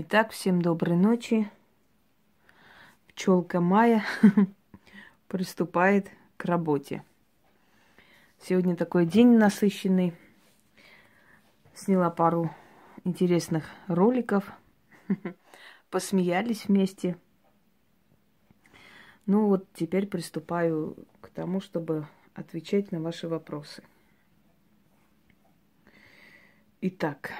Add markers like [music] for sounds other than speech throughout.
Итак, всем доброй ночи. Пчелка Майя [laughs] приступает к работе. Сегодня такой день насыщенный. Сняла пару интересных роликов. [laughs] Посмеялись вместе. Ну вот теперь приступаю к тому, чтобы отвечать на ваши вопросы. Итак,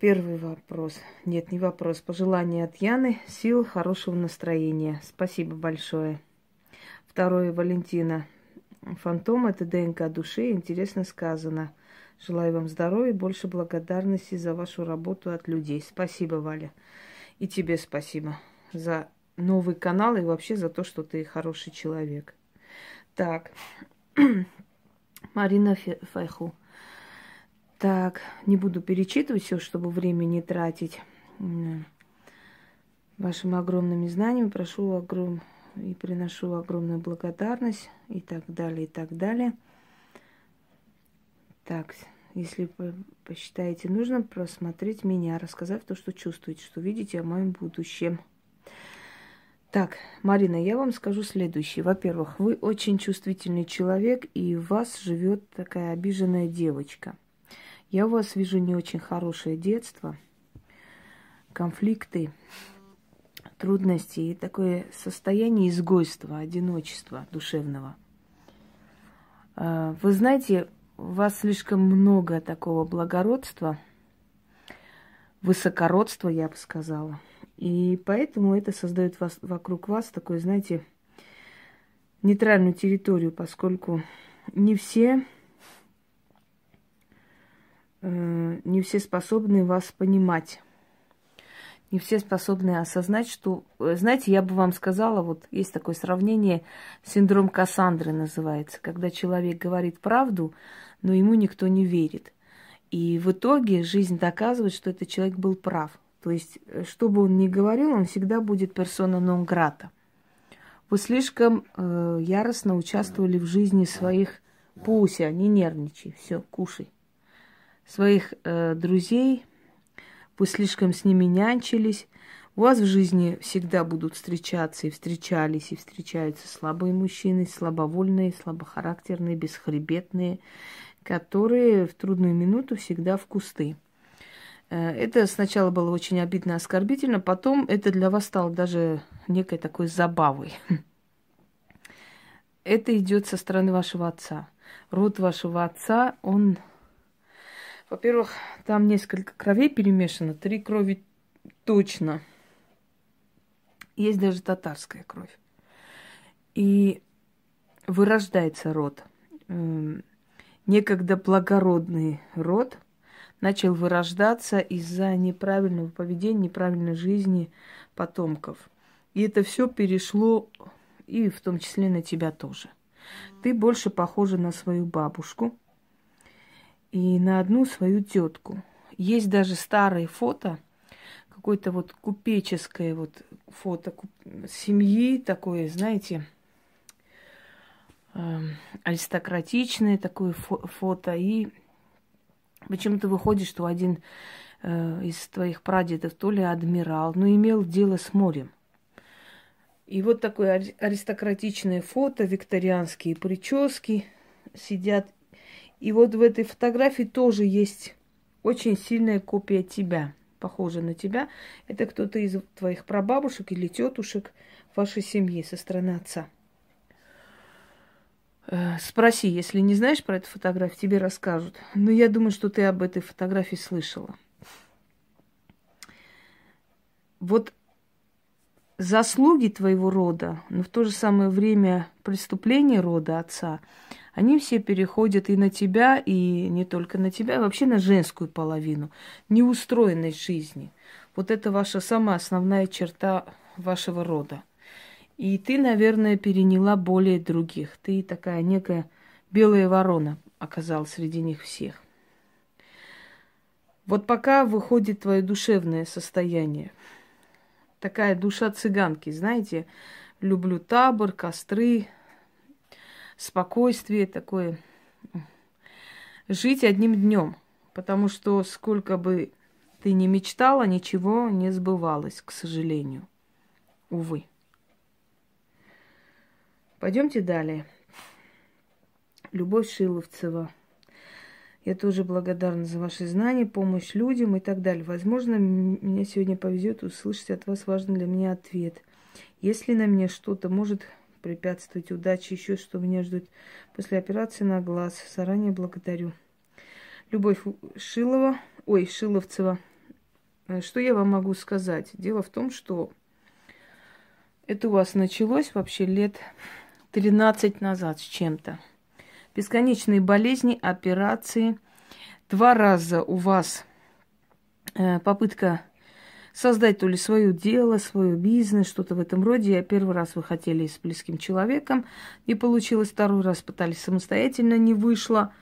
первый вопрос. Нет, не вопрос. Пожелание от Яны. Сил, хорошего настроения. Спасибо большое. Второе, Валентина. Фантом – это ДНК души. Интересно сказано. Желаю вам здоровья, больше благодарности за вашу работу от людей. Спасибо, Валя. И тебе спасибо за новый канал и вообще за то, что ты хороший человек. Так, [clears throat] Марина Файху. Так, не буду перечитывать все, чтобы время не тратить. Вашим огромными знаниями прошу огром... и приношу огромную благодарность и так далее, и так далее. Так, если посчитаете нужно, просмотреть меня, рассказать то, что чувствуете, что видите о моем будущем. Так, Марина, я вам скажу следующее. Во-первых, вы очень чувствительный человек, и у вас живет такая обиженная девочка. Я у вас вижу не очень хорошее детство, конфликты, трудности и такое состояние изгойства, одиночества душевного. А, вы знаете, у вас слишком много такого благородства, высокородства, я бы сказала. И поэтому это создает вас, вокруг вас такой, знаете, нейтральную территорию, поскольку не все не все способны вас понимать. Не все способны осознать, что... Э, знаете, я бы вам сказала, вот есть такое сравнение, синдром Кассандры называется, когда человек говорит правду, но ему никто не верит. И в итоге жизнь доказывает, что этот человек был прав. То есть, э, что бы он ни говорил, он всегда будет персона нон грата. Вы слишком э, яростно участвовали в жизни своих Пуся, не нервничай, все, кушай своих э, друзей, вы слишком с ними нянчились. У вас в жизни всегда будут встречаться и встречались, и встречаются слабые мужчины, слабовольные, слабохарактерные, бесхребетные, которые в трудную минуту всегда в кусты. Э, это сначала было очень обидно, оскорбительно, потом это для вас стало даже некой такой забавой. [laughs] Это идет со стороны вашего отца. Род вашего отца, он во-первых, там несколько кровей перемешано, три крови точно. Есть даже татарская кровь. И вырождается род. Эм, некогда благородный род начал вырождаться из-за неправильного поведения, неправильной жизни потомков. И это все перешло и в том числе на тебя тоже. Ты больше похожа на свою бабушку, и на одну свою тетку. Есть даже старые фото, какое-то вот купеческое вот фото семьи такое, знаете, э, аристократичное такое фо- фото. И почему-то выходит, что один э, из твоих прадедов то ли адмирал, но имел дело с морем. И вот такое аристократичное фото, викторианские прически, сидят и вот в этой фотографии тоже есть очень сильная копия тебя, похожа на тебя. Это кто-то из твоих прабабушек или тетушек вашей семьи со стороны отца. Э, спроси, если не знаешь про эту фотографию, тебе расскажут. Но я думаю, что ты об этой фотографии слышала. Вот заслуги твоего рода, но в то же самое время преступления рода отца, они все переходят и на тебя, и не только на тебя, а вообще на женскую половину, неустроенность жизни. Вот это ваша самая основная черта вашего рода. И ты, наверное, переняла более других. Ты такая некая белая ворона оказалась среди них всех. Вот пока выходит твое душевное состояние, такая душа цыганки, знаете, люблю табор, костры, спокойствие такое. Жить одним днем. Потому что сколько бы ты ни мечтала, ничего не сбывалось, к сожалению. Увы. Пойдемте далее. Любовь Шиловцева. Я тоже благодарна за ваши знания, помощь людям и так далее. Возможно, меня сегодня повезет услышать от вас важный для меня ответ. Если на меня что-то может препятствовать удаче, еще что меня ждет после операции на глаз, заранее благодарю. Любовь Шилова, ой, Шиловцева. Э, что я вам могу сказать? Дело в том, что это у вас началось вообще лет 13 назад с чем-то. Бесконечные болезни, операции. Два раза у вас э, попытка создать то ли свое дело, свой бизнес, что-то в этом роде. Первый раз вы хотели с близким человеком, не получилось. Второй раз пытались самостоятельно, не вышло.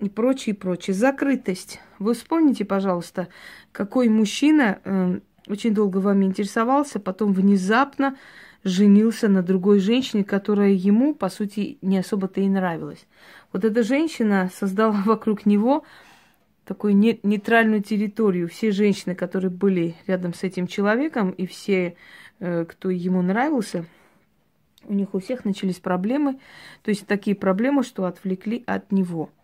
И прочее, и прочее. Закрытость. Вы вспомните, пожалуйста, какой мужчина э, очень долго вами интересовался, потом внезапно женился на другой женщине, которая ему, по сути, не особо-то и нравилась. Вот эта женщина создала [laughs] вокруг него такую нейтральную территорию. Все женщины, которые были рядом с этим человеком, и все, э, кто ему нравился, у них у всех начались проблемы. То есть такие проблемы, что отвлекли от него –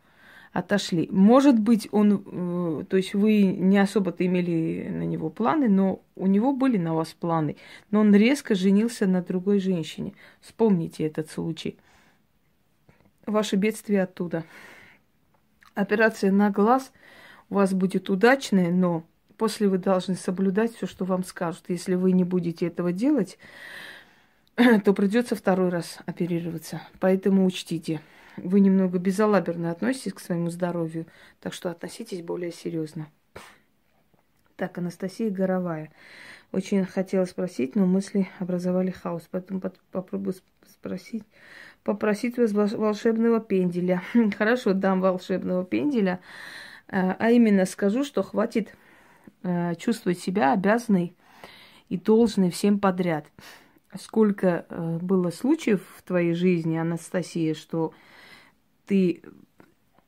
отошли. Может быть, он, э, то есть вы не особо-то имели на него планы, но у него были на вас планы. Но он резко женился на другой женщине. Вспомните этот случай. Ваше бедствие оттуда. Операция на глаз у вас будет удачная, но после вы должны соблюдать все, что вам скажут. Если вы не будете этого делать, [clears throat] то придется второй раз оперироваться. Поэтому учтите вы немного безалаберно относитесь к своему здоровью, так что относитесь более серьезно. Так, Анастасия Горовая. Очень хотела спросить, но мысли образовали хаос. Поэтому попробую спросить, попросить вас волшебного пенделя. [clears throat] Хорошо, дам волшебного пенделя. А, а именно скажу, что хватит э, чувствовать себя обязанной и должной всем подряд. Сколько э, было случаев в твоей жизни, Анастасия, что ты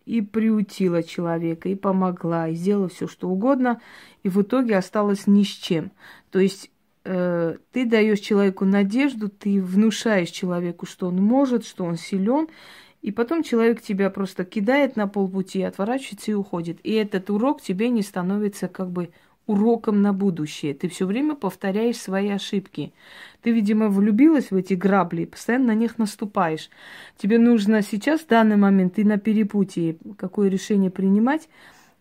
и приутила человека, и помогла, и сделала все, что угодно, и в итоге осталась ни с чем. То есть э, ты даешь человеку надежду, ты внушаешь человеку, что он может, что он силен, и потом человек тебя просто кидает на полпути, отворачивается и уходит. И этот урок тебе не становится как бы уроком на будущее. Ты все время повторяешь свои ошибки. Ты, видимо, влюбилась в эти грабли, постоянно на них наступаешь. Тебе нужно сейчас, в данный момент, ты на перепутье, какое решение принимать,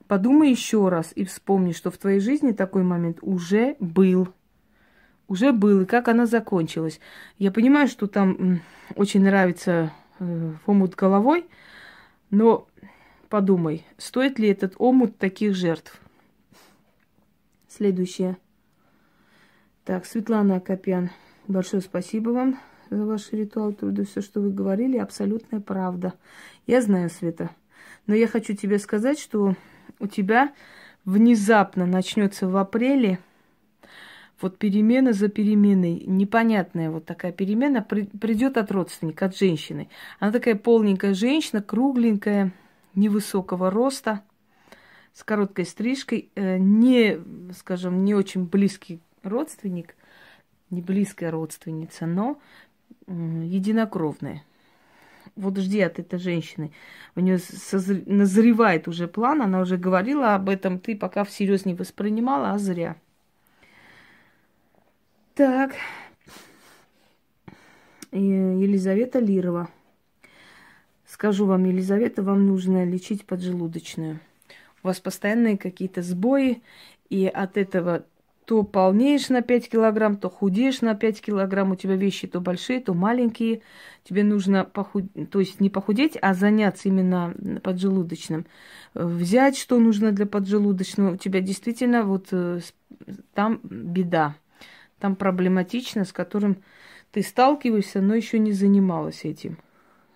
подумай еще раз и вспомни, что в твоей жизни такой момент уже был. Уже был, и как она закончилась. Я понимаю, что там очень нравится э, омут головой, но подумай, стоит ли этот омут таких жертв? Следующее. Так, Светлана Акопян, большое спасибо вам за ваш ритуал труда. Все, что вы говорили, абсолютная правда. Я знаю, Света. Но я хочу тебе сказать, что у тебя внезапно начнется в апреле вот перемена за переменой, непонятная вот такая перемена, при, придет от родственника, от женщины. Она такая полненькая женщина, кругленькая, невысокого роста – с короткой стрижкой, э, не, скажем, не очень близкий родственник, не близкая родственница, но единокровная. Вот жди от этой женщины. У нее созр... назревает уже план, она уже говорила об этом, ты пока всерьез не воспринимала, а зря. Так. Елизавета Лирова. Скажу вам, Елизавета, вам нужно лечить поджелудочную у вас постоянные какие-то сбои, и от этого то полнеешь на 5 килограмм, то худеешь на 5 килограмм, у тебя вещи то большие, то маленькие. Тебе нужно похуд... то есть не похудеть, а заняться именно поджелудочным. Взять, что нужно для поджелудочного. У тебя действительно вот э, там беда, там проблематично, с которым ты сталкиваешься, но еще не занималась этим.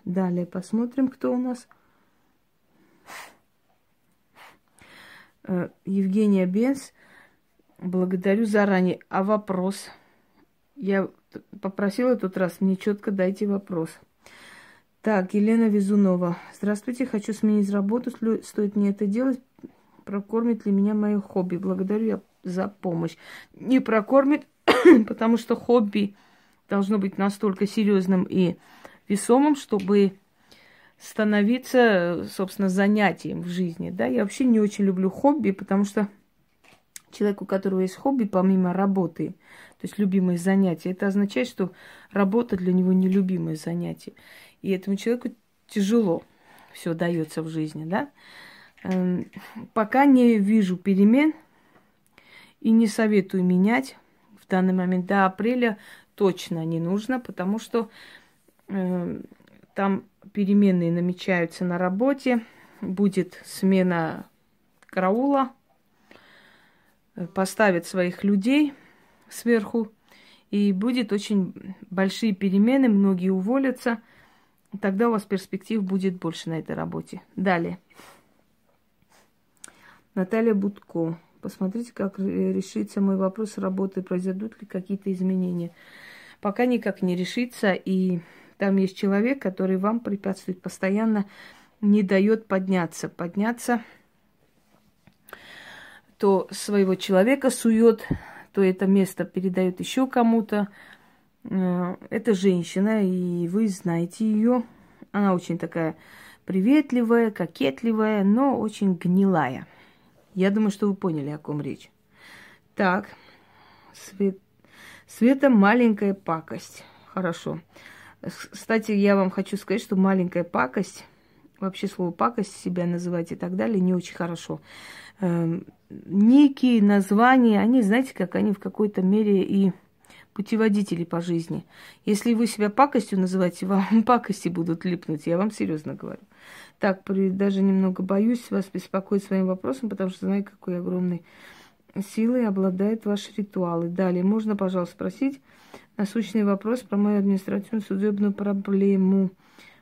Далее посмотрим, кто у нас. Э, Евгения Бенс, благодарю заранее. А вопрос? Я попросила тот раз, мне четко дайте вопрос. Так, Елена Везунова. Здравствуйте, хочу сменить работу. Стоит мне это делать? Прокормит ли меня мое хобби? Благодарю я за помощь. Не прокормит, [clears throat] потому что хобби должно быть настолько серьезным и весомым, чтобы становиться, собственно, занятием в жизни. Да, я вообще не очень люблю хобби, потому что человек, у которого есть хобби, помимо работы, то есть любимые занятия, это означает, что работа для него нелюбимое занятие. И этому человеку тяжело все дается в жизни, да. Эм, пока не вижу перемен и не советую менять в данный момент. До апреля точно не нужно, потому что э, там переменные намечаются на работе, будет смена караула, э, поставят своих людей сверху, и будет очень большие перемены, многие уволятся – Тогда у вас перспектив будет больше на этой работе. Далее. Наталья Будко. Посмотрите, как решится мой вопрос работы, произойдут ли какие-то изменения. Пока никак не решится, и там есть человек, который вам препятствует постоянно, не дает подняться. Подняться то своего человека сует, то это место передает еще кому-то, Э, это женщина, и вы знаете ее. Она очень такая приветливая, кокетливая, но очень гнилая. Я думаю, что вы поняли, о ком речь. Так, Свет... Света маленькая пакость. Хорошо. Кстати, я вам хочу сказать, что маленькая пакость, вообще слово пакость себя называть и так далее, не очень хорошо. Эм, ники, названия, они, знаете, как они в какой-то мере и путеводители по жизни. Если вы себя пакостью называете, [laughs] вам пакости будут липнуть, я вам серьезно говорю. Так, даже немного боюсь вас беспокоить своим вопросом, потому что знаю, какой огромной силой обладают ваши ритуалы. Далее, можно, пожалуйста, спросить насущный вопрос про мою административную судебную проблему.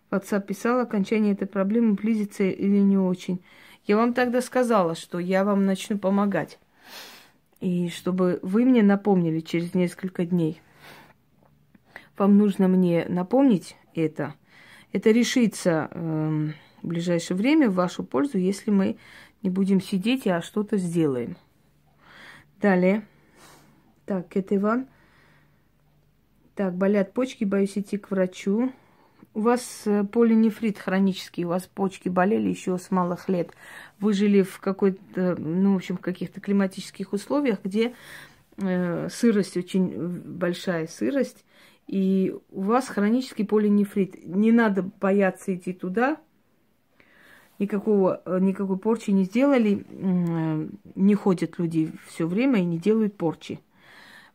WhatsApp писал, окончание этой проблемы близится или не очень. Я вам тогда сказала, что я вам начну помогать. И чтобы вы мне напомнили через несколько дней. Вам нужно мне напомнить это. Это решится э, в ближайшее время в вашу пользу, если мы не будем сидеть, а что-то сделаем. Далее. Так, это Иван. Так, болят почки, боюсь идти к врачу. У вас э, полинефрит хронический, у вас почки болели еще с малых лет. Вы жили в какой-то, ну, в общем, в каких-то климатических условиях, где э, сырость очень большая сырость, и у вас хронический полинефрит. Не надо бояться идти туда, никакого, э, никакой порчи не сделали, э, не ходят люди все время и не делают порчи.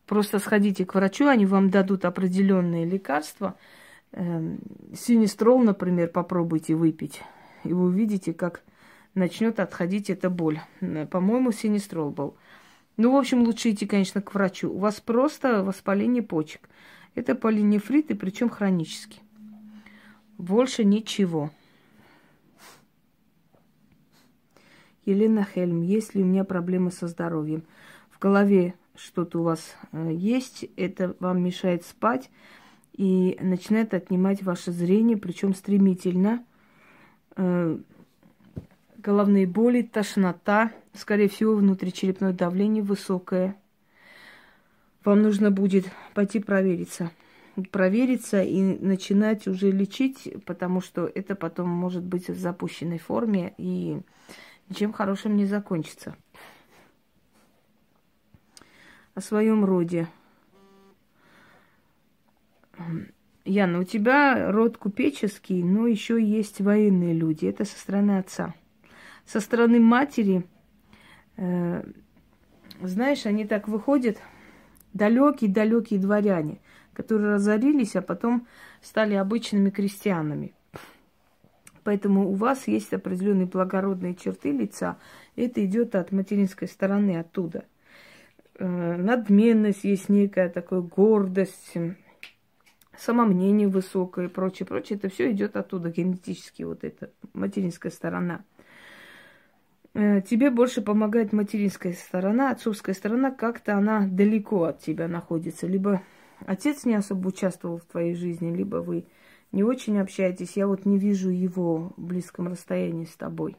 Просто сходите к врачу, они вам дадут определенные лекарства – Эм, синистрол, например, попробуйте выпить, и вы увидите, как начнет отходить эта боль. Э, по-моему, синистрол был. Ну, в общем, лучше идти, конечно, к врачу. У вас просто воспаление почек. Это полинефрит, и причем хронический. Больше ничего. Елена Хельм, есть ли у меня проблемы со здоровьем? В голове что-то у вас э, есть, это вам мешает спать, и начинает отнимать ваше зрение, причем стремительно. Э, головные боли, тошнота, скорее всего, внутричерепное давление высокое. Вам нужно будет пойти провериться. Провериться и начинать уже лечить, потому что это потом может быть в запущенной форме и ничем хорошим не закончится. О своем роде. Яна, у тебя род купеческий, но еще есть военные люди. Это со стороны отца. Со стороны матери, э, знаешь, они так выходят, далекие-далекие дворяне, которые разорились, а потом стали обычными крестьянами. Поэтому у вас есть определенные благородные черты лица. Это идет от материнской стороны, оттуда. Э, надменность есть некая такая гордость, самомнение высокое и прочее, прочее. Это все идет оттуда генетически, вот эта материнская сторона. Э, тебе больше помогает материнская сторона, отцовская сторона, как-то она далеко от тебя находится. Либо отец не особо участвовал в твоей жизни, либо вы не очень общаетесь. Я вот не вижу его в близком расстоянии с тобой.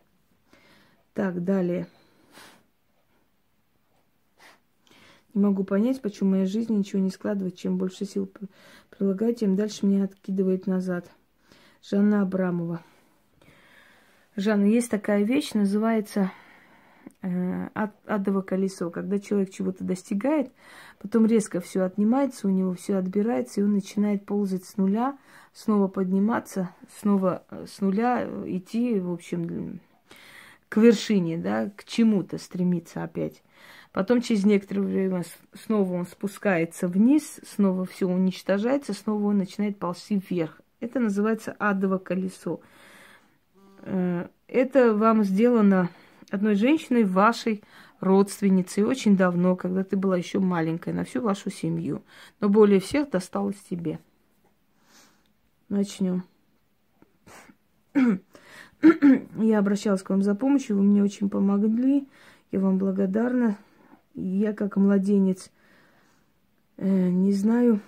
Так, далее. Не могу понять, почему в моей жизни ничего не складывается. Чем больше сил прилагаю, тем дальше меня откидывает назад. Жанна Абрамова. Жанна, есть такая вещь, называется э, адово колесо. Когда человек чего-то достигает, потом резко все отнимается, у него все отбирается, и он начинает ползать с нуля, снова подниматься, снова э, с нуля идти, в общем, к вершине, да, к чему-то стремиться опять. Потом через некоторое время снова он спускается вниз, снова все уничтожается, снова он начинает ползти вверх. Это называется адово колесо. Э, это вам сделано одной женщиной, вашей родственницей, очень давно, когда ты была еще маленькая, на всю вашу семью. Но более всех досталось тебе. Начнем. [clears throat] Я обращалась к вам за помощью, вы мне очень помогли. Я вам благодарна. Я, как младенец, э, не знаю,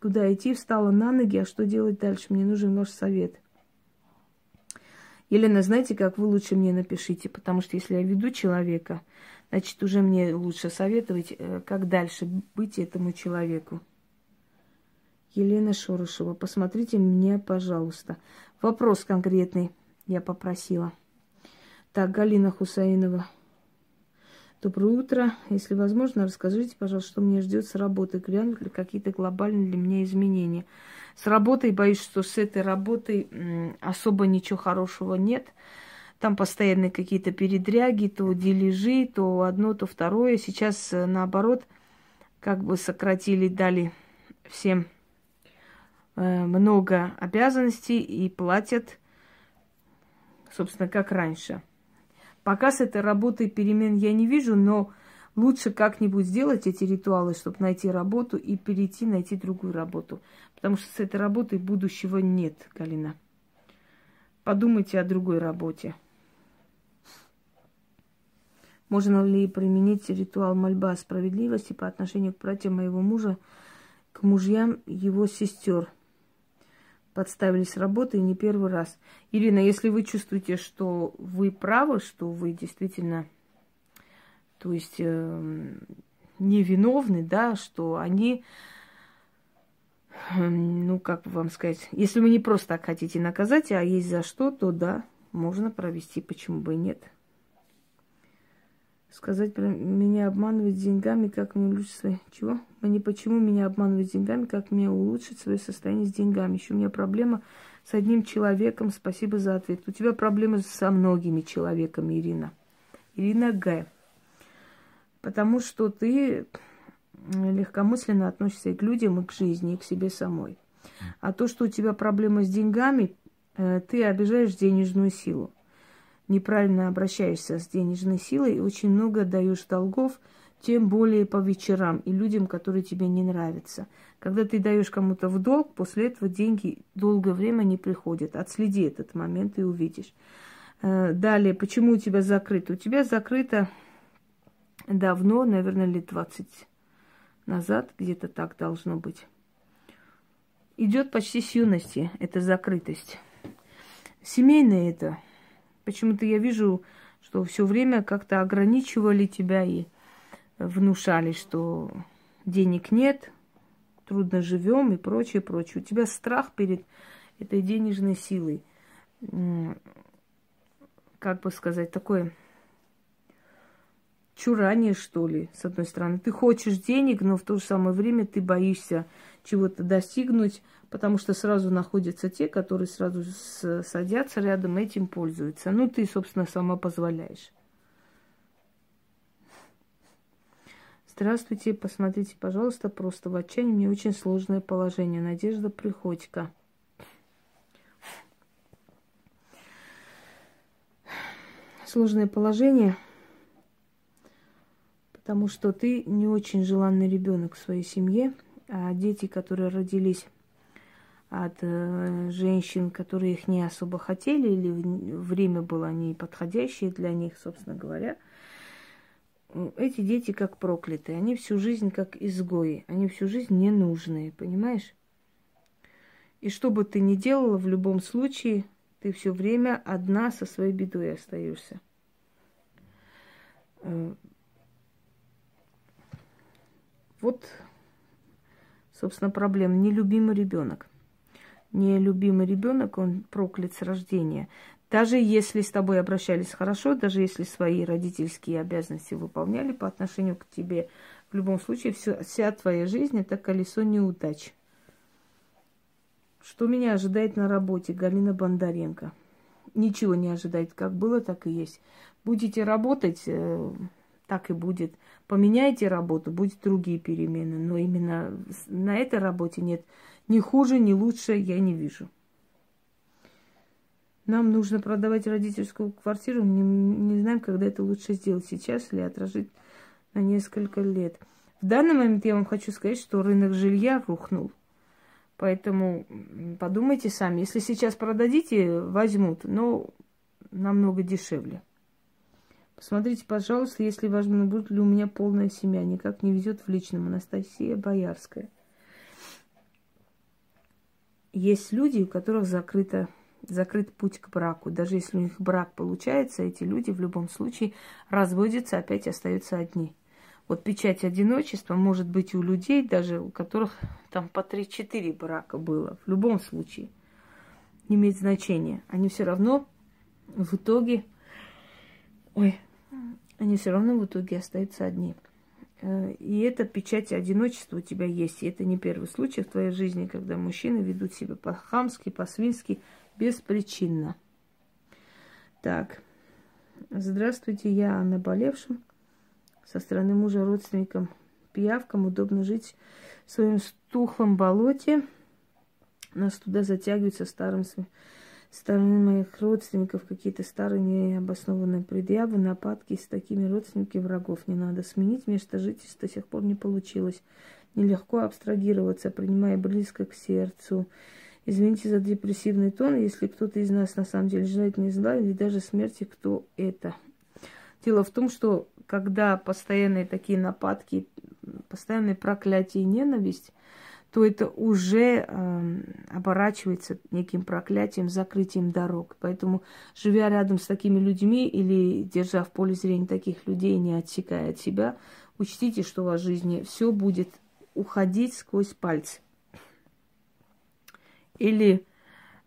куда идти, встала на ноги, а что делать дальше? Мне нужен ваш совет. Елена, знаете, как вы лучше мне напишите, потому что если я веду человека, значит, уже мне лучше советовать, э, как дальше быть этому человеку. Елена Шорошева, посмотрите меня, пожалуйста. Вопрос конкретный я попросила. Так, Галина Хусаинова. Доброе утро. Если возможно, расскажите, пожалуйста, что мне ждет с работы. Глянут ли какие-то глобальные для меня изменения? С работой, боюсь, что с этой работой особо ничего хорошего нет. Там постоянно какие-то передряги, то дележи, то одно, то второе. Сейчас, э, наоборот, как бы сократили, дали всем э, много обязанностей и платят собственно, как раньше. Пока с этой работой перемен я не вижу, но лучше как-нибудь сделать эти ритуалы, чтобы найти работу и перейти, найти другую работу. Потому что с этой работой будущего нет, Галина. Подумайте о другой работе. Можно ли применить ритуал мольба справедливости по отношению к братьям моего мужа, к мужьям его сестер – подставили с работы не первый раз. Ирина, если вы чувствуете, что вы правы, что вы действительно, то есть э, невиновны, да, что они, э, ну, как вам сказать, если вы не просто так хотите наказать, а есть за что, то да, можно провести, почему бы и нет сказать про меня обманывать деньгами, как мне улучшить свои... Чего? Мне почему меня обманывать деньгами, как мне улучшить свое состояние с деньгами? Еще у меня проблема с одним человеком. Спасибо за ответ. У тебя проблемы со многими человеками, Ирина. Ирина Г. Потому что ты легкомысленно относишься и к людям, и к жизни, и к себе самой. А то, что у тебя проблемы с деньгами, э, ты обижаешь денежную силу неправильно обращаешься с денежной силой очень много даешь долгов, тем более по вечерам и людям, которые тебе не нравятся. Когда ты даешь кому-то в долг, после этого деньги долгое время не приходят. Отследи этот момент и увидишь. Э, далее, почему у тебя закрыто? У тебя закрыто давно, наверное, лет 20 назад, где-то так должно быть. Идет почти с юности эта закрытость. Семейное это – Почему-то я вижу, что все время как-то ограничивали тебя и внушали, что денег нет, трудно живем и прочее, прочее. У тебя страх перед этой денежной силой. Как бы сказать, такое чурание, что ли, с одной стороны. Ты хочешь денег, но в то же самое время ты боишься чего-то достигнуть, потому что сразу находятся те, которые сразу садятся рядом, этим пользуются. Ну, ты, собственно, сама позволяешь. Здравствуйте, посмотрите, пожалуйста, просто в отчаянии. Мне очень сложное положение. Надежда Приходько. Сложное положение, потому что ты не очень желанный ребенок в своей семье, а дети, которые родились от э, женщин, которые их не особо хотели, или время было неподходящее для них, собственно говоря. Эти дети как проклятые, они всю жизнь как изгои, они всю жизнь ненужные, понимаешь? И что бы ты ни делала, в любом случае, ты все время одна со своей бедой остаешься. Э, вот, собственно, проблема. Нелюбимый ребенок. Нелюбимый ребенок, он проклят с рождения. Даже если с тобой обращались хорошо, даже если свои родительские обязанности выполняли по отношению к тебе, в любом случае все, вся твоя жизнь это колесо неудач. Что меня ожидает на работе? Галина Бондаренко. Ничего не ожидает. Как было, так и есть. Будете работать, э, так и будет. Поменяете работу, будут другие перемены. Но именно на этой работе нет ни хуже, ни лучше я не вижу. Нам нужно продавать родительскую квартиру. Не, не знаем, когда это лучше сделать, сейчас или отложить на несколько лет. В данный момент я вам хочу сказать, что рынок жилья рухнул. Поэтому подумайте сами. Если сейчас продадите, возьмут, но намного дешевле. Посмотрите, пожалуйста, если важно, будет ли у меня полная семья. Никак не везет в личном. Анастасия Боярская. Есть люди, у которых закрыто закрыт путь к браку. Даже если у них брак получается, эти люди в любом случае разводятся, опять остаются одни. Вот печать одиночества может быть у людей, даже у которых там по 3-4 брака было. В любом случае. Не имеет значения. Они все равно в итоге... Ой, они все равно в итоге остаются одни. Э, и эта печать одиночества у тебя есть. И это не первый случай в твоей жизни, когда мужчины ведут себя по-хамски, по-свински, беспричинно. Так. Здравствуйте, я о наболевшем. Со стороны мужа родственникам пиявкам удобно жить в своем стухлом болоте. Нас туда затягиваются старым стороны моих родственников какие-то старые необоснованные предъявы, нападки. С такими родственниками врагов не надо сменить. Место жительства до сих пор не получилось. Нелегко абстрагироваться, принимая близко к сердцу. Извините за депрессивный тон, если кто-то из нас на самом деле желает мне зла или даже смерти, кто это. Дело в том, что когда постоянные такие нападки, постоянные проклятия и ненависть, то это уже э, оборачивается неким проклятием, закрытием дорог. Поэтому, живя рядом с такими людьми или держа в поле зрения таких людей, не отсекая от себя, учтите, что у вас в жизни все будет уходить сквозь пальцы. Или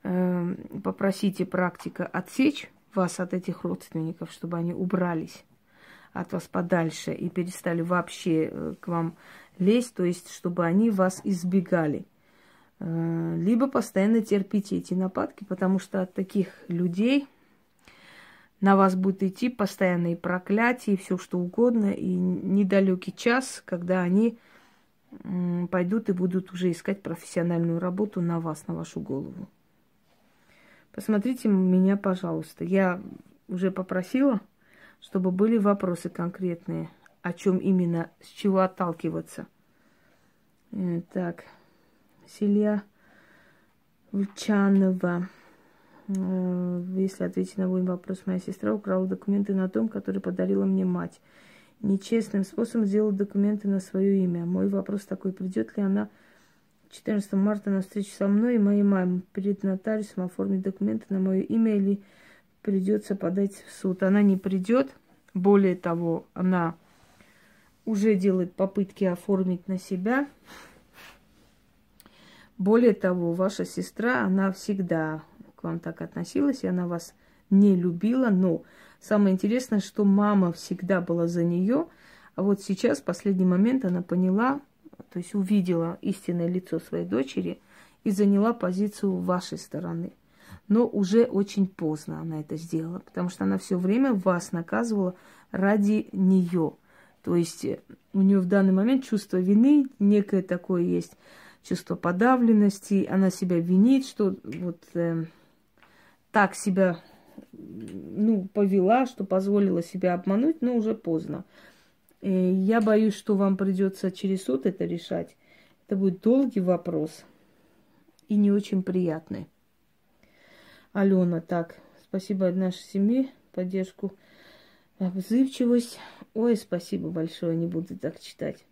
э, попросите практика отсечь вас от этих родственников, чтобы они убрались от вас подальше и перестали вообще э, к вам лезть, то есть чтобы они вас избегали. Э, либо постоянно терпите эти нападки, потому что от таких людей на вас будет идти постоянные проклятия, все что угодно, и недалекий час, когда они пойдут и будут уже искать профессиональную работу на вас, на вашу голову. Посмотрите меня, пожалуйста. Я уже попросила, чтобы были вопросы конкретные, о чем именно, с чего отталкиваться. Э, так, Силья Вульчанова. Э, если ответить на мой вопрос, моя сестра украла документы на дом, который подарила мне мать нечестным способом сделала документы на свое имя. Мой вопрос такой, придет ли она 14 марта на встречу со мной и моей мамой перед нотариусом оформить документы на мое имя или придется подать в суд. Она не придет. Более того, она уже делает попытки оформить на себя. Более того, ваша сестра, она всегда к вам так относилась, и она вас не любила, но Самое интересное, что мама всегда была за нее, а вот сейчас, в последний момент, она поняла, то есть увидела истинное лицо своей дочери и заняла позицию вашей стороны. Но уже очень поздно она это сделала, потому что она все время вас наказывала ради нее. То есть э, у нее в данный момент чувство вины, некое такое есть чувство подавленности, она себя винит, что вот э, так себя ну, повела, что позволила себя обмануть, но уже поздно. И я боюсь, что вам придется через суд это решать. Это будет долгий вопрос и не очень приятный. Алена, так, спасибо нашей семьи, поддержку, отзывчивость. Ой, спасибо большое, не буду так читать.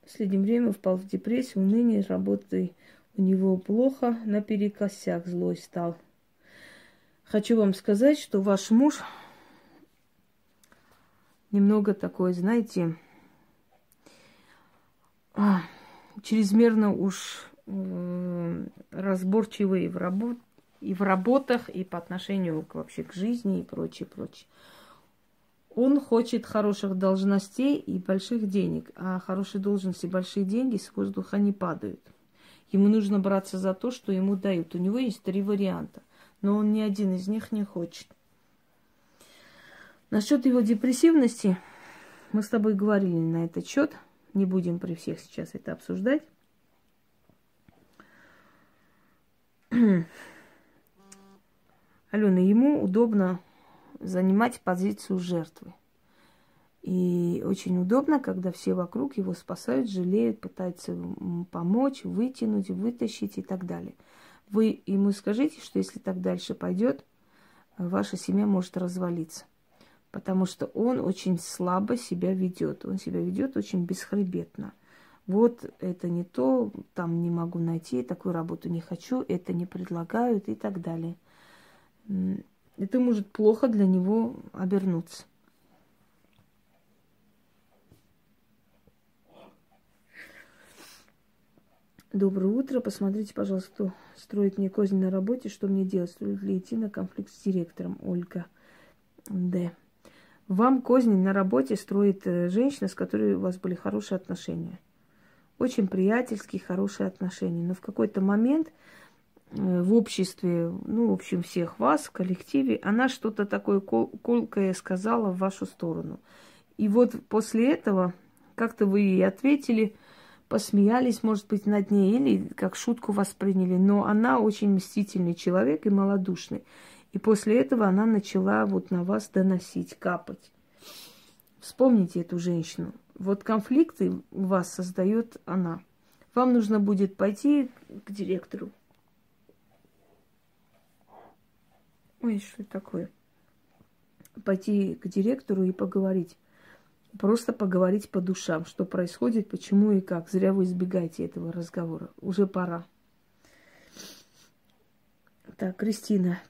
В последнее время впал в депрессию, уныние, работы у него плохо, наперекосяк злой стал. Хочу вам сказать, что ваш муж немного такой, знаете, чрезмерно уж э, разборчивый в, работ, и в работах, и по отношению к, вообще к жизни и прочее, прочее. Он хочет хороших должностей и больших денег, а хорошие должности, большие деньги с воздуха не падают. Ему нужно браться за то, что ему дают. У него есть три варианта, но он ни один из них не хочет. Насчет его депрессивности мы с тобой говорили на этот счет. Не будем при всех сейчас это обсуждать. [clears throat] Алена, ему удобно занимать позицию жертвы. И очень удобно, когда все вокруг его спасают, жалеют, пытаются помочь, вытянуть, вытащить и так далее. Вы ему скажите, что если так дальше пойдет, ваша семья может развалиться. Потому что он очень слабо себя ведет. Он себя ведет очень бесхребетно. Вот это не то, там не могу найти, такую работу не хочу, это не предлагают и так далее это может плохо для него обернуться. Доброе утро. Посмотрите, пожалуйста, кто строит мне козни на работе, что мне делать? Стоит ли идти на конфликт с директором? Ольга Д. Вам козни на работе строит э, женщина, с которой у вас были хорошие отношения. Очень приятельские, хорошие отношения. Но в какой-то момент в обществе, ну, в общем, всех вас, в коллективе, она что-то такое кол- колкое сказала в вашу сторону. И вот после этого как-то вы ей ответили, посмеялись, может быть, над ней, или как шутку восприняли. Но она очень мстительный человек и малодушный. И после этого она начала вот на вас доносить, капать. Вспомните эту женщину. Вот конфликты у вас создает она. Вам нужно будет пойти к директору, Ой, что такое? Пойти к директору и поговорить. Просто поговорить по душам, что происходит, почему и как. Зря вы избегаете этого разговора. Уже пора. Так, Кристина.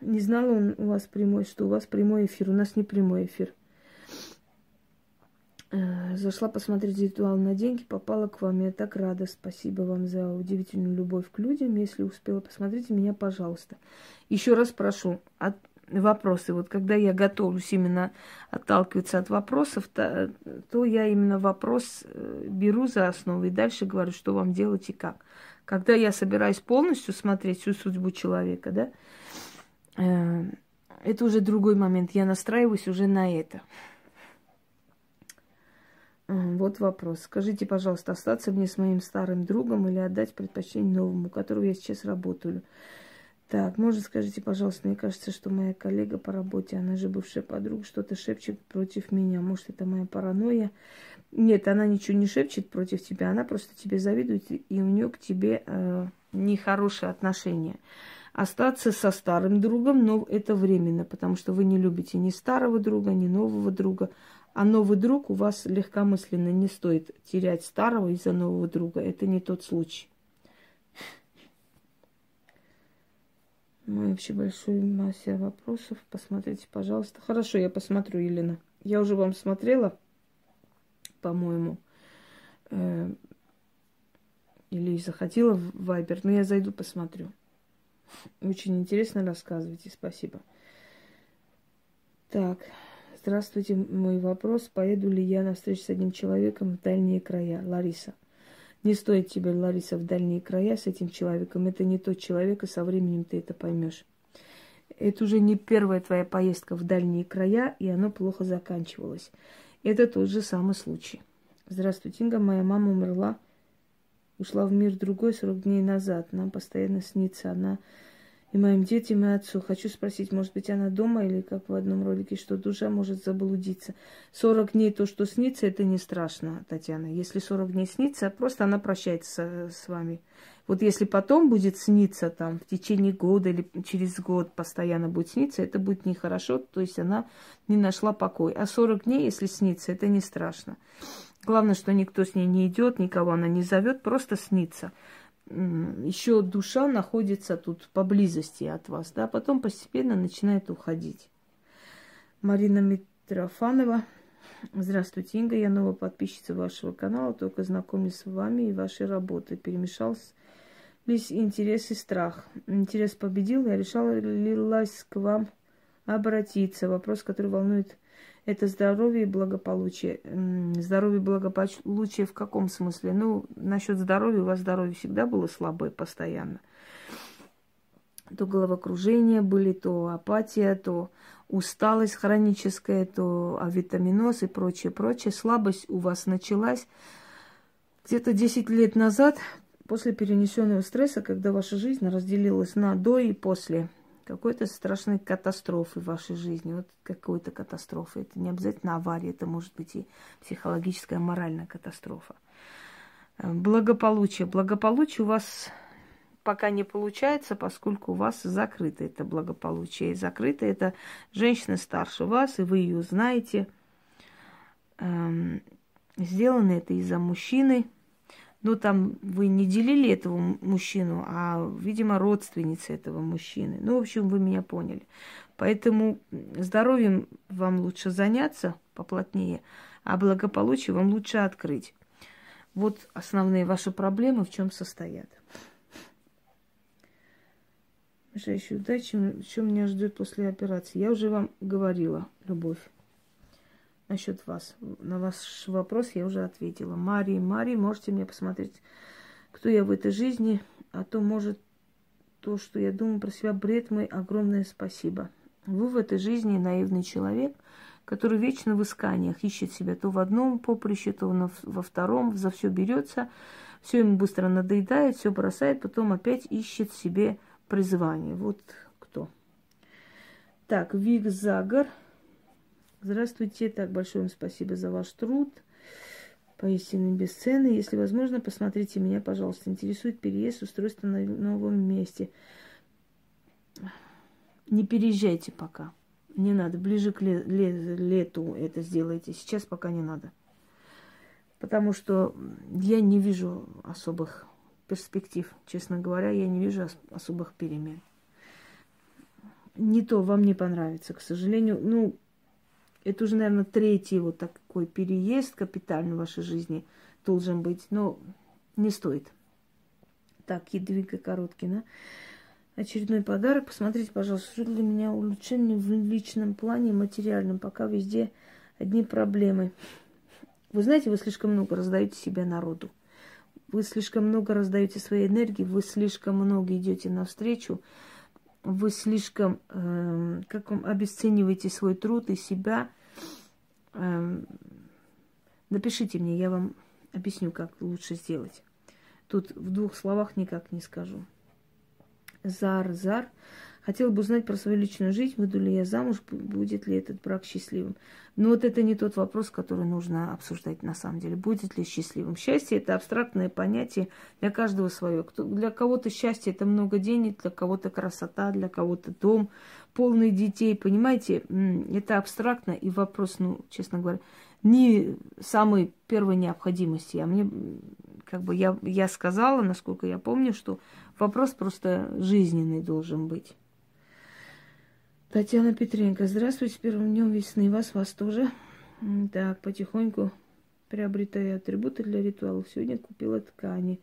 Не знала он у вас прямой, что у вас прямой эфир. У нас не прямой эфир. Э, зашла посмотреть ритуал на деньги, попала к вам. Я так рада. Спасибо вам за удивительную любовь к людям. Если успела, посмотрите меня, пожалуйста. Еще раз прошу, от вопросы. Вот когда я готовлюсь именно отталкиваться от вопросов, то, то я именно вопрос э, беру за основу и дальше говорю, что вам делать и как. Когда я собираюсь полностью смотреть всю судьбу человека, да, э, это уже другой момент. Я настраиваюсь уже на это. Вот вопрос. Скажите, пожалуйста, остаться мне с моим старым другом или отдать предпочтение новому, которого я сейчас работаю? Так, может, скажите, пожалуйста, мне кажется, что моя коллега по работе, она же бывшая подруга, что-то шепчет против меня. Может, это моя паранойя? Нет, она ничего не шепчет против тебя, она просто тебе завидует, и у нее к тебе э, нехорошие отношения. Остаться со старым другом, но это временно, потому что вы не любите ни старого друга, ни нового друга. А новый друг у вас легкомысленно не стоит терять старого из-за нового друга. Это не тот случай. Ну, вообще большой масса вопросов. Посмотрите, пожалуйста. Хорошо, я посмотрю, Елена. Я уже вам смотрела, по-моему. Э, или заходила в Вайбер, но я зайду, посмотрю. Очень интересно рассказывайте, спасибо. Так. Здравствуйте, мой вопрос. Поеду ли я на встречу с одним человеком в дальние края? Лариса. Не стоит тебе, Лариса, в дальние края с этим человеком. Это не тот человек, и со временем ты это поймешь. Это уже не первая твоя поездка в дальние края, и оно плохо заканчивалось. Это тот же самый случай. Здравствуйте, Инга. Моя мама умерла, ушла в мир другой 40 дней назад. Нам постоянно снится она и моим детям, и отцу. Хочу спросить, может быть, она дома или как в одном ролике, что душа может заблудиться. 40 дней то, что снится, это не страшно, Татьяна. Если 40 дней снится, просто она прощается с вами. Вот если потом будет сниться там в течение года или через год постоянно будет сниться, это будет нехорошо, то есть она не нашла покой. А 40 дней, если снится, это не страшно. Главное, что никто с ней не идет, никого она не зовет, просто снится. Еще душа находится тут поблизости от вас, да, потом постепенно начинает уходить. Марина Митрофанова. Здравствуйте, Инга. Я новая подписчица вашего канала, только знакомлюсь с вами и вашей работой. Перемешался весь интерес и страх. Интерес победил, я решилась к вам обратиться. Вопрос, который волнует это здоровье и благополучие. Здоровье и благополучие в каком смысле? Ну, насчет здоровья, у вас здоровье всегда было слабое постоянно. То головокружение были, то апатия, то усталость хроническая, то авитаминоз и прочее, прочее. Слабость у вас началась где-то 10 лет назад, после перенесенного стресса, когда ваша жизнь разделилась на до и после какой-то страшной катастрофы в вашей жизни. Вот какой-то катастрофы. Это не обязательно авария, это может быть и психологическая, моральная катастрофа. Э, благополучие. Благополучие у вас пока не получается, поскольку у вас закрыто это благополучие. И закрыто это женщина старше вас, и вы ее знаете. Эм, сделано это из-за мужчины, ну, там вы не делили этого мужчину, а, видимо, родственница этого мужчины. Ну, в общем, вы меня поняли. Поэтому здоровьем вам лучше заняться поплотнее, а благополучие вам лучше открыть. Вот основные ваши проблемы в чем состоят. Желающую удачи, что меня ждет после операции. Я уже вам говорила, любовь насчет вас. На ваш вопрос я уже ответила. Мария, Мария, можете мне посмотреть, кто я в этой жизни, а то, может, то, что я думаю про себя, бред мой, огромное спасибо. Вы в этой жизни наивный человек, который вечно в исканиях ищет себя то в одном поприще, то во втором, за все берется, все ему быстро надоедает, все бросает, потом опять ищет себе призвание. Вот кто. Так, Вик Загар – Здравствуйте. Так, большое вам спасибо за ваш труд. Поистине бесценный. Если возможно, посмотрите меня, пожалуйста. Интересует переезд, устройство на новом месте. Не переезжайте пока. Не надо. Ближе к лету это сделайте. Сейчас пока не надо. Потому что я не вижу особых перспектив. Честно говоря, я не вижу особых перемен. Не то вам не понравится, к сожалению. Ну, это уже, наверное, третий вот такой переезд капитальный в вашей жизни должен быть. Но не стоит. Так, Едвига Короткина. Очередной подарок. Посмотрите, пожалуйста, что для меня улучшение в личном плане, материальном. Пока везде одни проблемы. Вы знаете, вы слишком много раздаете себя народу. Вы слишком много раздаете своей энергии, вы слишком много идете навстречу вы слишком, э, как вам обесцениваете свой труд и себя. Э, напишите мне, я вам объясню, как лучше сделать. Тут в двух словах никак не скажу. Зар, зар. Хотела бы узнать про свою личную жизнь, выйду ли я замуж, будет ли этот брак счастливым. Но вот это не тот вопрос, который нужно обсуждать на самом деле. Будет ли счастливым? Счастье – это абстрактное понятие для каждого свое. Для кого-то счастье – это много денег, для кого-то красота, для кого-то дом, полный детей. Понимаете, это абстрактно и вопрос, ну, честно говоря, не самой первой необходимости. А мне, как бы, я, я сказала, насколько я помню, что вопрос просто жизненный должен быть. Татьяна Петренко, здравствуйте, с первым днем весны вас, вас тоже. Так, потихоньку приобретаю атрибуты для ритуалов. Сегодня купила ткани.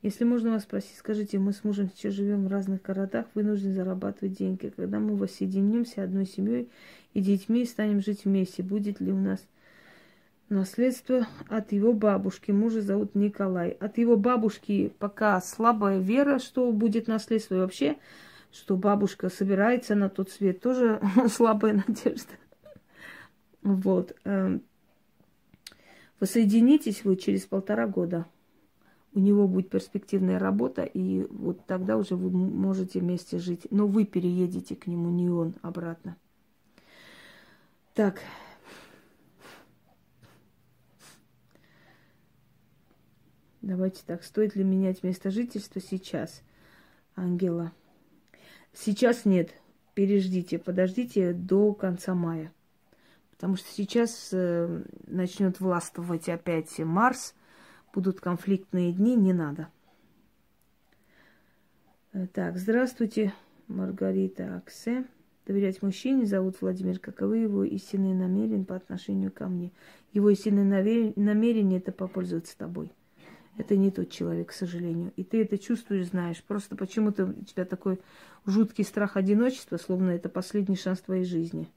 Если можно вас спросить, скажите, мы с мужем сейчас живем в разных городах, вынуждены зарабатывать деньги. Когда мы воссоединимся одной семьей и детьми и станем жить вместе, будет ли у нас наследство от его бабушки. Мужа зовут Николай. От его бабушки пока слабая вера, что будет наследство. И вообще что бабушка собирается на тот свет, тоже [laughs] слабая надежда. Вот. Эм, Воссоединитесь вы через полтора года. У него будет перспективная работа, и вот тогда уже вы можете вместе жить. Но вы переедете к нему, не он обратно. Так. Давайте так. Стоит ли менять место жительства сейчас, Ангела? Сейчас нет. Переждите, подождите до конца мая. Потому что сейчас э, начнет властвовать опять Марс, будут конфликтные дни, не надо. Э, так, здравствуйте, Маргарита Аксе. Доверять мужчине зовут Владимир. Каковы его истинные намерения по отношению ко мне? Его истинное намерение – это попользоваться тобой. Это не тот человек, к сожалению. И ты это чувствуешь, знаешь. Просто почему-то у тебя такой жуткий страх одиночества, словно это последний шанс твоей жизни.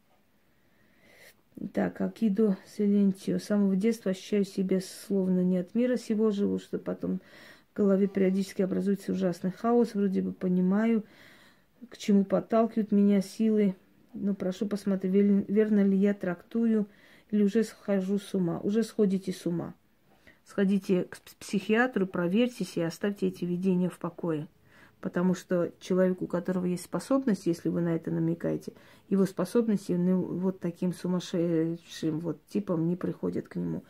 Так, Акидо Селентио. С самого детства ощущаю себя словно не от мира сего живу, что потом в голове периодически образуется ужасный хаос. Вроде бы понимаю, к чему подталкивают меня силы. Но прошу посмотреть, верно ли я трактую или уже схожу с ума. Уже сходите с ума. Сходите к психиатру, проверьтесь и оставьте эти видения в покое. Потому что человек, у которого есть способность, если вы на это намекаете, его способности ну, вот таким сумасшедшим вот типом не приходят к нему.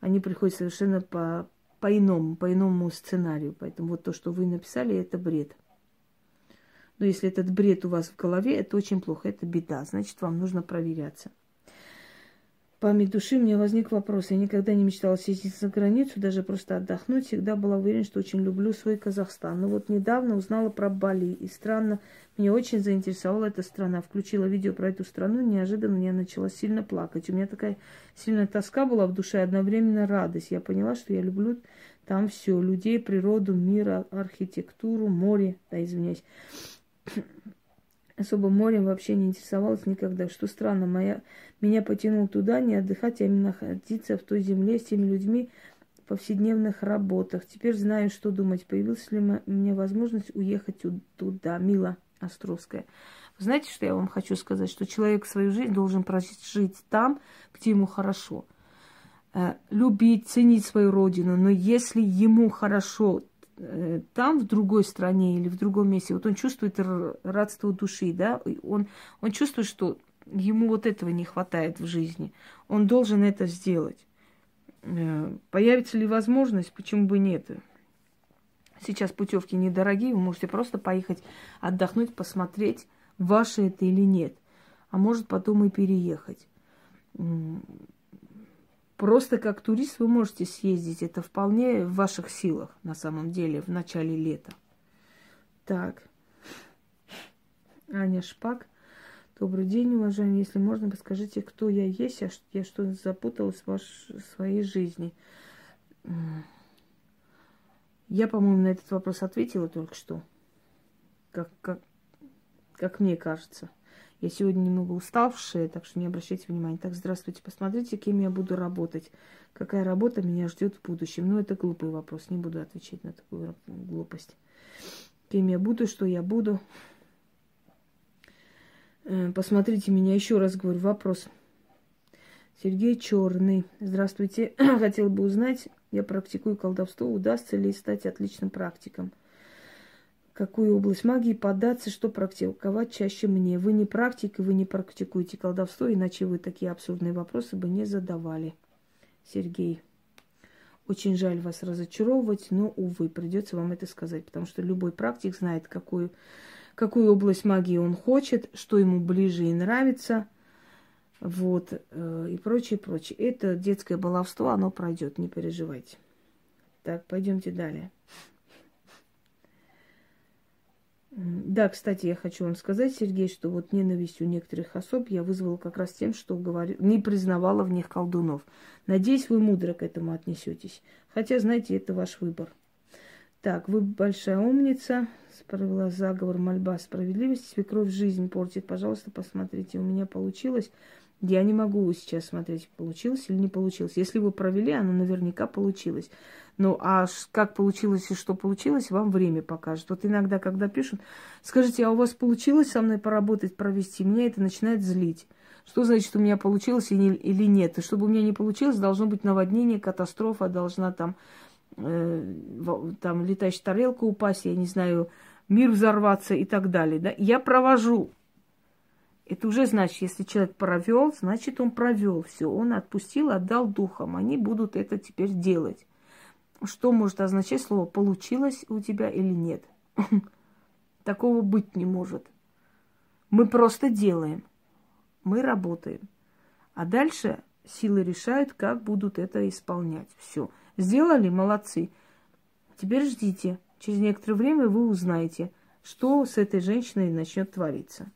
Они приходят совершенно по, по иному, по иному сценарию. Поэтому вот то, что вы написали, это бред. Но если этот бред у вас в голове, это очень плохо, это беда. Значит, вам нужно проверяться память души мне возник вопрос. Я никогда не мечтала съездить за границу, даже просто отдохнуть. Всегда была уверена, что очень люблю свой Казахстан. Но вот недавно узнала про Бали. И странно, меня очень заинтересовала эта страна. Включила видео про эту страну, неожиданно я начала сильно плакать. У меня такая сильная тоска была в душе, одновременно радость. Я поняла, что я люблю там все. Людей, природу, мир, архитектуру, море. Да, извиняюсь особо морем вообще не интересовалась никогда. Что странно, моя, меня потянул туда не отдыхать, а именно находиться в той земле с теми людьми в повседневных работах. Теперь знаю, что думать. Появилась ли у меня возможность уехать туда, Мила Островская. Знаете, что я вам хочу сказать? Что человек свою жизнь должен прожить там, где ему хорошо. Э, любить, ценить свою родину. Но если ему хорошо там, в другой стране или в другом месте, вот он чувствует родство души, да, он, он чувствует, что ему вот этого не хватает в жизни. Он должен это сделать. Э, появится ли возможность, почему бы нет? Сейчас путевки недорогие, вы можете просто поехать отдохнуть, посмотреть, ваше это или нет. А может потом и переехать. Просто как турист вы можете съездить. Это вполне в ваших силах на самом деле в начале лета. Так. Аня Шпак. Добрый день, уважаемые. Если можно, подскажите, кто я есть, я, я что запуталась в, ваш, в своей жизни. Я, по-моему, на этот вопрос ответила только что. Как, как, как мне кажется. Я сегодня немного уставшая, так что не обращайте внимания. Так, здравствуйте, посмотрите, кем я буду работать. Какая работа меня ждет в будущем. Ну, это глупый вопрос, не буду отвечать на такую глупость. Кем я буду, что я буду. Э, посмотрите меня, еще раз говорю, вопрос. Сергей Черный. Здравствуйте. [clears throat] Хотел бы узнать, я практикую колдовство, удастся ли стать отличным практиком какую область магии податься, что практиковать чаще мне. Вы не практик, вы не практикуете колдовство, иначе вы такие абсурдные вопросы бы не задавали. Сергей. Очень жаль вас разочаровывать, но, увы, придется вам это сказать, потому что любой практик знает, какую, какую область магии он хочет, что ему ближе и нравится, вот, э, и прочее, прочее. Это детское баловство, оно пройдет, не переживайте. Так, пойдемте далее. Да, кстати, я хочу вам сказать, Сергей, что вот ненависть у некоторых особ я вызвала как раз тем, что говорю, не признавала в них колдунов. Надеюсь, вы мудро к этому отнесетесь. Хотя, знаете, это ваш выбор. Так, вы большая умница, справила заговор, мольба справедливости, свекровь жизнь портит. Пожалуйста, посмотрите, у меня получилось. Я не могу сейчас смотреть, получилось или не получилось. Если вы провели, оно наверняка получилось. Ну, а как получилось и что получилось, вам время покажет. Вот иногда, когда пишут, скажите, а у вас получилось со мной поработать, провести? Меня это начинает злить. Что значит, у меня получилось или нет? И чтобы у меня не получилось, должно быть наводнение, катастрофа, должна там, э, там летающая тарелка упасть, я не знаю, мир взорваться и так далее. Да? Я провожу это уже значит, если человек провел, значит он провел все. Он отпустил, отдал духом. Они будут это теперь делать. Что может означать слово получилось у тебя или нет? [laughs] Такого быть не может. Мы просто делаем. Мы работаем. А дальше силы решают, как будут это исполнять. Все. Сделали? Молодцы. Теперь ждите. Через некоторое время вы узнаете, что с этой женщиной начнет твориться.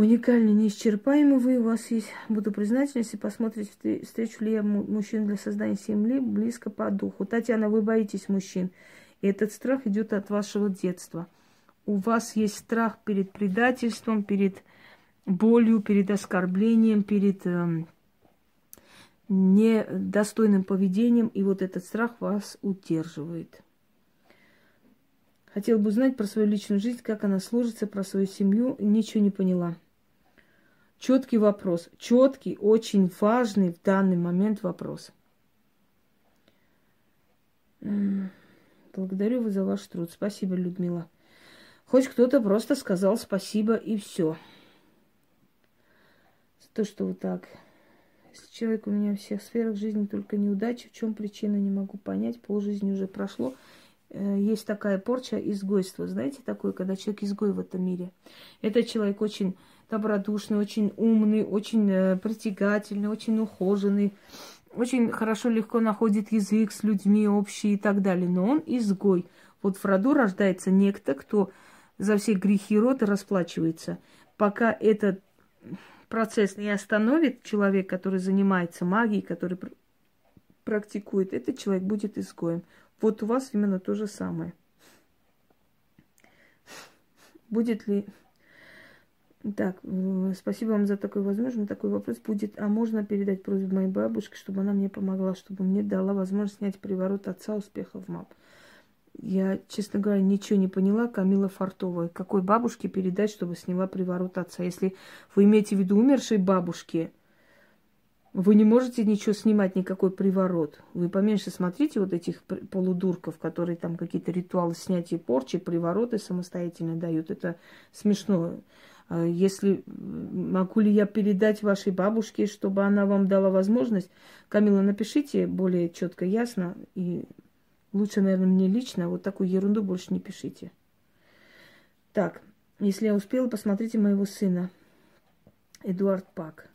Уникальный, неисчерпаемый у вас есть. Буду признательна, если посмотрите, встречу ли я мужчин для создания семьи близко по духу. Татьяна, вы боитесь мужчин. И этот страх идет от вашего детства. У вас есть страх перед предательством, перед болью, перед оскорблением, перед э, недостойным поведением. И вот этот страх вас удерживает. Хотела бы узнать про свою личную жизнь, как она сложится, про свою семью. Ничего не поняла. Четкий вопрос. Четкий, очень важный в данный момент вопрос. Благодарю вас за ваш труд. Спасибо, Людмила. Хоть кто-то просто сказал спасибо и все. За то, что вот так. Если человек у меня в всех сферах жизни только неудачи, в чем причина, не могу понять. Пол жизни уже прошло. Э, есть такая порча изгойства. Знаете, такое, когда человек изгой в этом мире. Этот человек очень добродушный, очень умный, очень э, притягательный, очень ухоженный, очень хорошо, легко находит язык с людьми общий и так далее. Но он изгой. Вот в роду рождается некто, кто за все грехи рода расплачивается. Пока этот процесс не остановит человек, который занимается магией, который практикует, этот человек будет изгоем. Вот у вас именно то же самое. Будет ли так, спасибо вам за такой возможность. Такой вопрос будет. А можно передать просьбу моей бабушке, чтобы она мне помогла, чтобы мне дала возможность снять приворот отца успехов мам? Я, честно говоря, ничего не поняла. Камила Фартовая. Какой бабушке передать, чтобы сняла приворот отца? Если вы имеете в виду умершей бабушки, вы не можете ничего снимать, никакой приворот. Вы поменьше смотрите вот этих полудурков, которые там какие-то ритуалы снятия порчи, привороты самостоятельно дают. Это смешно. А если могу ли я передать вашей бабушке, чтобы она вам дала возможность, Камила, напишите более четко, ясно, и лучше, наверное, мне лично, вот такую ерунду больше не пишите. Так, если я успела, посмотрите моего сына, Эдуард Пак.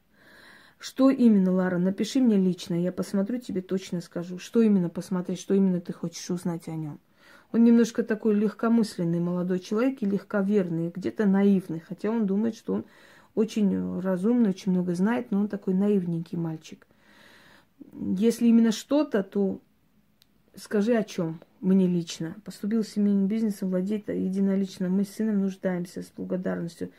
Что именно, Лара, напиши мне лично, я посмотрю, тебе точно скажу. Что именно посмотреть, что именно ты хочешь узнать о нем. Он немножко такой легкомысленный молодой человек и легковерный, где-то наивный, хотя он думает, что он очень разумный, очень много знает, но он такой наивненький мальчик. Если именно что-то, то скажи о чем мне лично. Поступил в семейный бизнес, владеет единолично. Мы с сыном нуждаемся с благодарностью.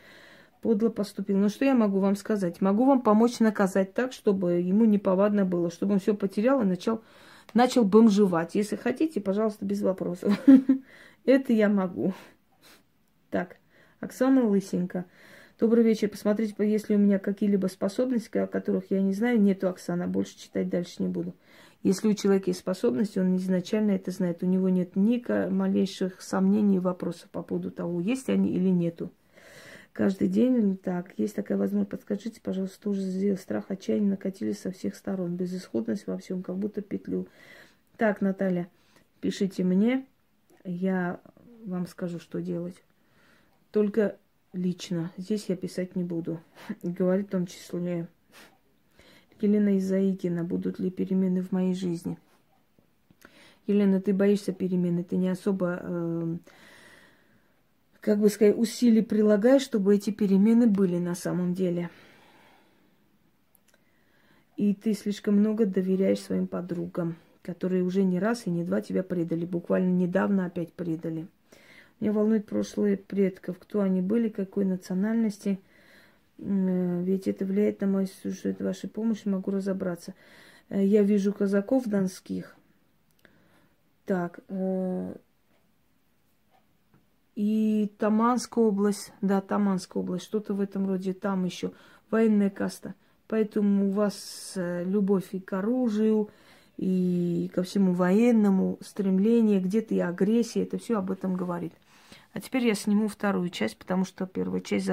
Подло поступил. Но что я могу вам сказать? Могу вам помочь наказать так, чтобы ему неповадно было, чтобы он все потерял и начал начал бомжевать. Если хотите, пожалуйста, без вопросов. [laughs] Это я могу. Так, Оксана Лысенко. Добрый вечер. Посмотрите, есть ли у меня какие-либо способности, о которых я не знаю. Нету, Оксана. Больше читать дальше не буду. Если у человека есть способности, он изначально это знает. У него нет ни малейших сомнений и вопросов по поводу того, есть они или нету. Каждый день так. Есть такая возможность. Подскажите, пожалуйста, тоже сделал страх, отчаяние накатили со всех сторон. Безысходность во всем, как будто петлю. Так, Наталья, пишите мне. Я вам скажу, что делать. Только лично. Здесь я писать не буду. Говорит в том числе Елена Изаикина. Будут ли перемены в моей жизни? Елена, ты боишься перемены. Ты не особо... Э, как бы сказать, усилий прилагай, чтобы эти перемены были на самом деле. И ты слишком много доверяешь своим подругам, которые уже не раз и не два тебя предали, буквально недавно опять предали. Меня волнует прошлые предков, кто они были, какой национальности. Э, ведь это влияет на мой сюжет вашей помощи, могу разобраться. Э, я вижу казаков донских. Так, э, и Таманская область, да, Таманская область, что-то в этом роде, там еще военная каста. Поэтому у вас э, любовь и к оружию, и ко всему военному, стремление, где-то и агрессия, это все об этом говорит. А теперь я сниму вторую часть, потому что первая часть